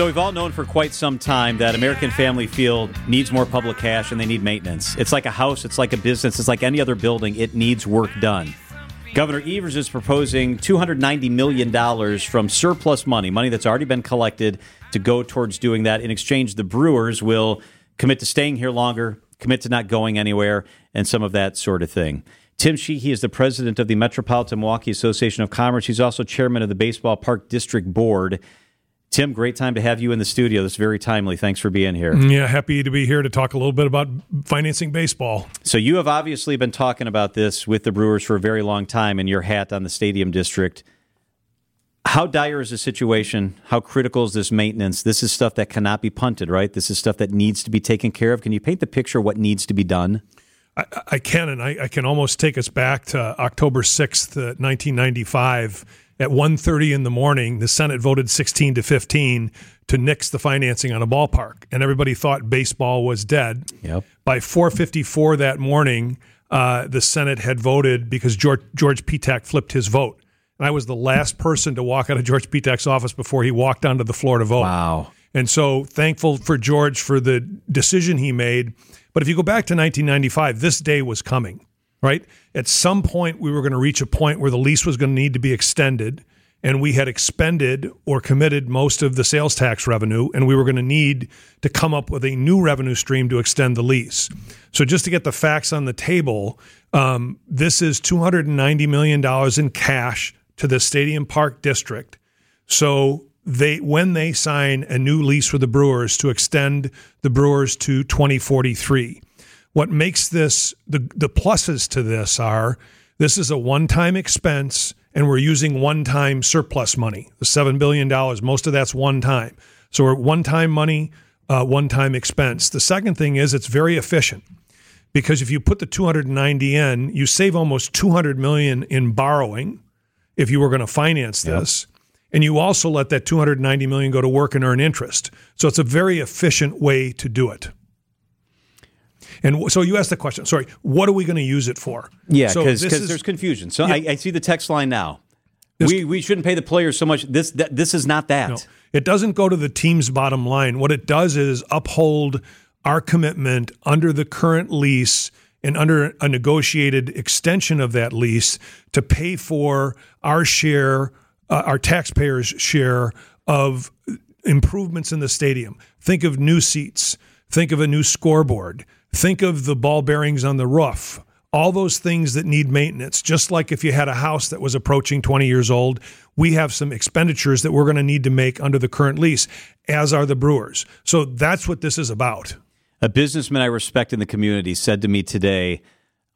So we've all known for quite some time that American Family Field needs more public cash and they need maintenance. It's like a house, it's like a business, it's like any other building. It needs work done. Governor Evers is proposing $290 million from surplus money, money that's already been collected, to go towards doing that. In exchange, the Brewers will commit to staying here longer, commit to not going anywhere, and some of that sort of thing. Tim Sheehy is the president of the Metropolitan Milwaukee Association of Commerce. He's also chairman of the Baseball Park District Board. Tim, great time to have you in the studio. This is very timely. Thanks for being here. Yeah, happy to be here to talk a little bit about financing baseball. So, you have obviously been talking about this with the Brewers for a very long time in your hat on the stadium district. How dire is the situation? How critical is this maintenance? This is stuff that cannot be punted, right? This is stuff that needs to be taken care of. Can you paint the picture of what needs to be done? I, I can, and I, I, can almost take us back to October 6th, 1995 uh, at 1.30 in the morning, the Senate voted 16 to 15 to nix the financing on a ballpark, and everybody thought baseball was dead. Yep. By 4:54 that morning, uh, the Senate had voted because George George Petak flipped his vote, and I was the last person to walk out of George Petak's office before he walked onto the floor to vote. Wow. And so thankful for George for the decision he made. But if you go back to 1995, this day was coming right? At some point, we were going to reach a point where the lease was going to need to be extended, and we had expended or committed most of the sales tax revenue, and we were going to need to come up with a new revenue stream to extend the lease. So, just to get the facts on the table, um, this is $290 million in cash to the Stadium Park District. So, they when they sign a new lease with the Brewers to extend the Brewers to 2043 what makes this the the pluses to this are this is a one-time expense and we're using one-time surplus money. The 7 billion dollars, most of that's one time. So we're one-time money, uh, one-time expense. The second thing is it's very efficient. Because if you put the 290 in, you save almost 200 million in borrowing if you were going to finance this. Yep. And you also let that 290 million go to work and earn interest. So it's a very efficient way to do it. And so you asked the question. Sorry, what are we going to use it for? Yeah, because so there's confusion. So yeah. I, I, see the text line now. This, we we shouldn't pay the players so much. This that, this is not that. No, it doesn't go to the team's bottom line. What it does is uphold our commitment under the current lease and under a negotiated extension of that lease to pay for our share, uh, our taxpayers' share of improvements in the stadium. Think of new seats. Think of a new scoreboard. Think of the ball bearings on the roof, all those things that need maintenance. Just like if you had a house that was approaching 20 years old, we have some expenditures that we're going to need to make under the current lease, as are the Brewers. So that's what this is about. A businessman I respect in the community said to me today,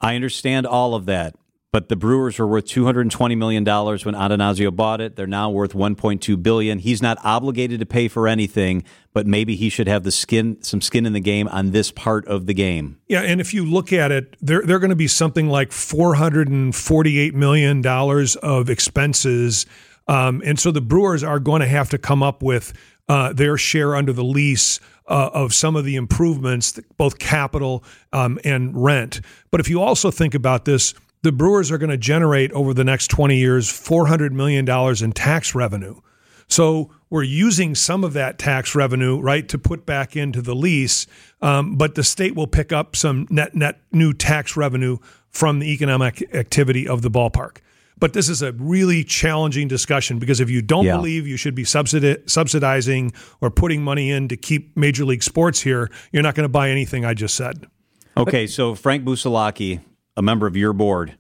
I understand all of that. But the Brewers were worth $220 million when Attanasio bought it. They're now worth 1.2 billion. He's not obligated to pay for anything, but maybe he should have the skin, some skin in the game on this part of the game. Yeah, and if you look at it, they're, they're going to be something like $448 million of expenses. Um, and so the Brewers are going to have to come up with uh, their share under the lease uh, of some of the improvements, both capital um, and rent. But if you also think about this, the Brewers are going to generate over the next 20 years $400 million in tax revenue. So we're using some of that tax revenue, right, to put back into the lease, um, but the state will pick up some net net new tax revenue from the economic activity of the ballpark. But this is a really challenging discussion because if you don't yeah. believe you should be subsidi- subsidizing or putting money in to keep Major League Sports here, you're not going to buy anything I just said. Okay, so Frank Busalacchi a member of your board,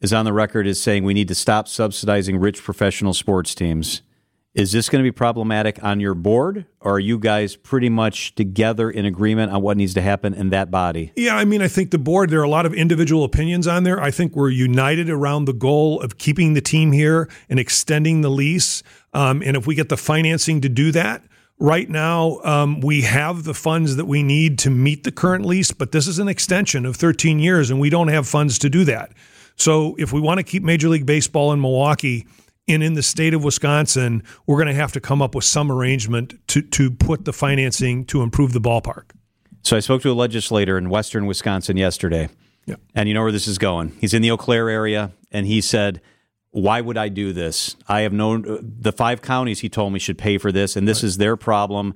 is on the record as saying we need to stop subsidizing rich professional sports teams. Is this going to be problematic on your board, or are you guys pretty much together in agreement on what needs to happen in that body? Yeah, I mean, I think the board, there are a lot of individual opinions on there. I think we're united around the goal of keeping the team here and extending the lease. Um, and if we get the financing to do that, Right now, um, we have the funds that we need to meet the current lease, but this is an extension of 13 years, and we don't have funds to do that. So, if we want to keep Major League Baseball in Milwaukee and in the state of Wisconsin, we're going to have to come up with some arrangement to, to put the financing to improve the ballpark. So, I spoke to a legislator in western Wisconsin yesterday, yeah. and you know where this is going. He's in the Eau Claire area, and he said, why would I do this? I have known the five counties he told me should pay for this, and this is their problem.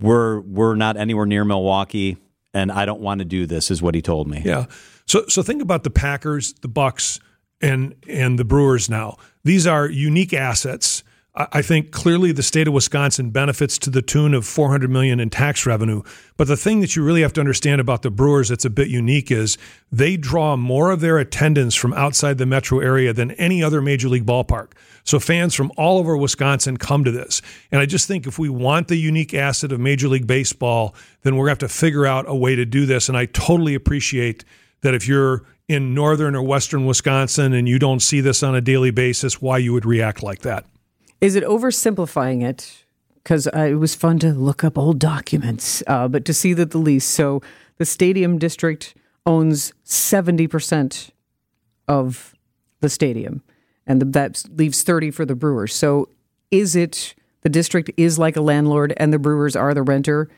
We're we're not anywhere near Milwaukee, and I don't want to do this. Is what he told me. Yeah. So so think about the Packers, the Bucks, and and the Brewers. Now these are unique assets I think clearly the state of Wisconsin benefits to the tune of 400 million in tax revenue. But the thing that you really have to understand about the Brewers that's a bit unique is they draw more of their attendance from outside the metro area than any other major league ballpark. So fans from all over Wisconsin come to this. And I just think if we want the unique asset of Major League Baseball, then we're going to have to figure out a way to do this. And I totally appreciate that if you're in northern or western Wisconsin and you don't see this on a daily basis, why you would react like that. Is it oversimplifying it? Because uh, it was fun to look up old documents, uh, but to see that the lease. So the stadium district owns 70% of the stadium, and the, that leaves 30 for the Brewers. So is it the district is like a landlord and the Brewers are the renter?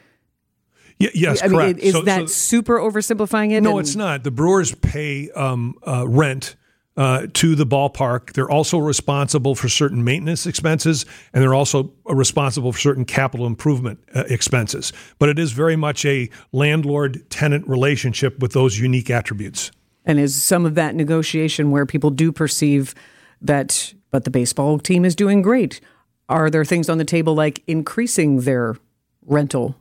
Y- yes, I correct. Mean, is so, that so, super oversimplifying it? No, and, it's not. The Brewers pay um, uh, rent uh, to the ballpark. They're also responsible for certain maintenance expenses, and they're also responsible for certain capital improvement uh, expenses. But it is very much a landlord tenant relationship with those unique attributes. And is some of that negotiation where people do perceive that, but the baseball team is doing great? Are there things on the table like increasing their rental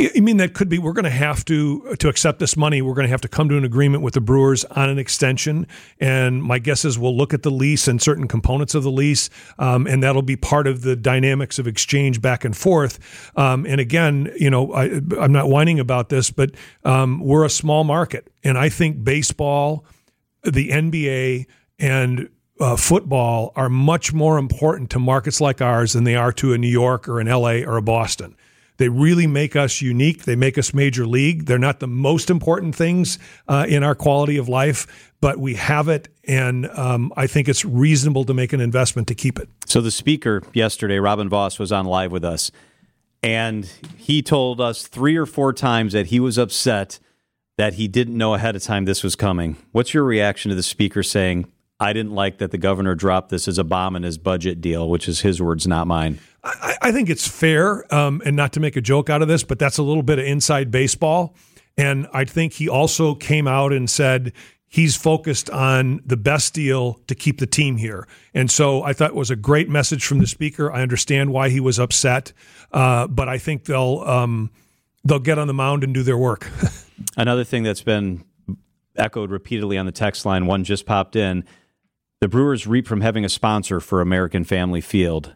I mean, that could be. We're going to have to to accept this money. We're going to have to come to an agreement with the Brewers on an extension. And my guess is we'll look at the lease and certain components of the lease, um, and that'll be part of the dynamics of exchange back and forth. Um, and again, you know, I, am not whining about this, but um, we're a small market, and I think baseball, the NBA, and uh, football are much more important to markets like ours than they are to a New York or an LA or a Boston. They really make us unique. They make us major league. They're not the most important things uh, in our quality of life, but we have it, and um, I think it's reasonable to make an investment to keep it. So the speaker yesterday, Robin Vos, was on live with us, and he told us three or four times that he was upset that he didn't know ahead of time this was coming. What's your reaction to the speaker saying, I didn't like that the governor dropped this as a bomb in his budget deal, which is his words, not mine. I, I think it's fair, um, and not to make a joke out of this, but that's a little bit of inside baseball. And I think he also came out and said he's focused on the best deal to keep the team here. And so I thought it was a great message from the speaker. I understand why he was upset, uh, but I think they'll um, they'll get on the mound and do their work. Another thing that's been echoed repeatedly on the text line, one just popped in the Brewers reap from having a sponsor for American Family Field.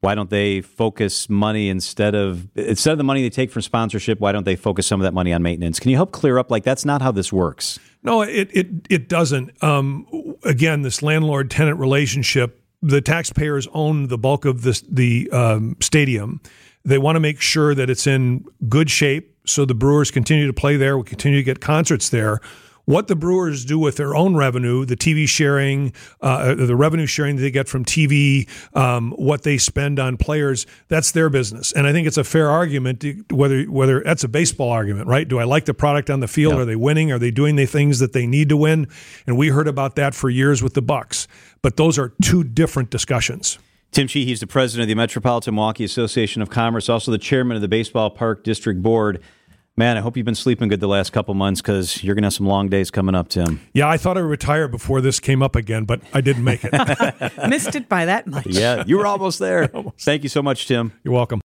Why don't they focus money instead of instead of the money they take from sponsorship? Why don't they focus some of that money on maintenance? Can you help clear up? Like that's not how this works. No, it it it doesn't. Um, again, this landlord tenant relationship. The taxpayers own the bulk of this the um, stadium. They want to make sure that it's in good shape, so the Brewers continue to play there. We continue to get concerts there what the Brewers do with their own revenue, the TV sharing, uh, the revenue sharing that they get from TV, um, what they spend on players, that's their business. And I think it's a fair argument to, whether whether that's a baseball argument, right? Do I like the product on the field? Are they winning? Are they doing the things that they need to win? And we heard about that for years with the Bucks. But those are two different discussions. Tim Sheehy, he's the president of the Metropolitan Milwaukee Association of Commerce, also the chairman of the Baseball Park District Board. Man, I hope you've been sleeping good the last couple months because you're going to have some long days coming up, Tim. Yeah, I thought I would retire before this came up again, but I didn't make it. Missed it by that much. Yeah, you were almost there. Thank you so much, Tim. You're welcome.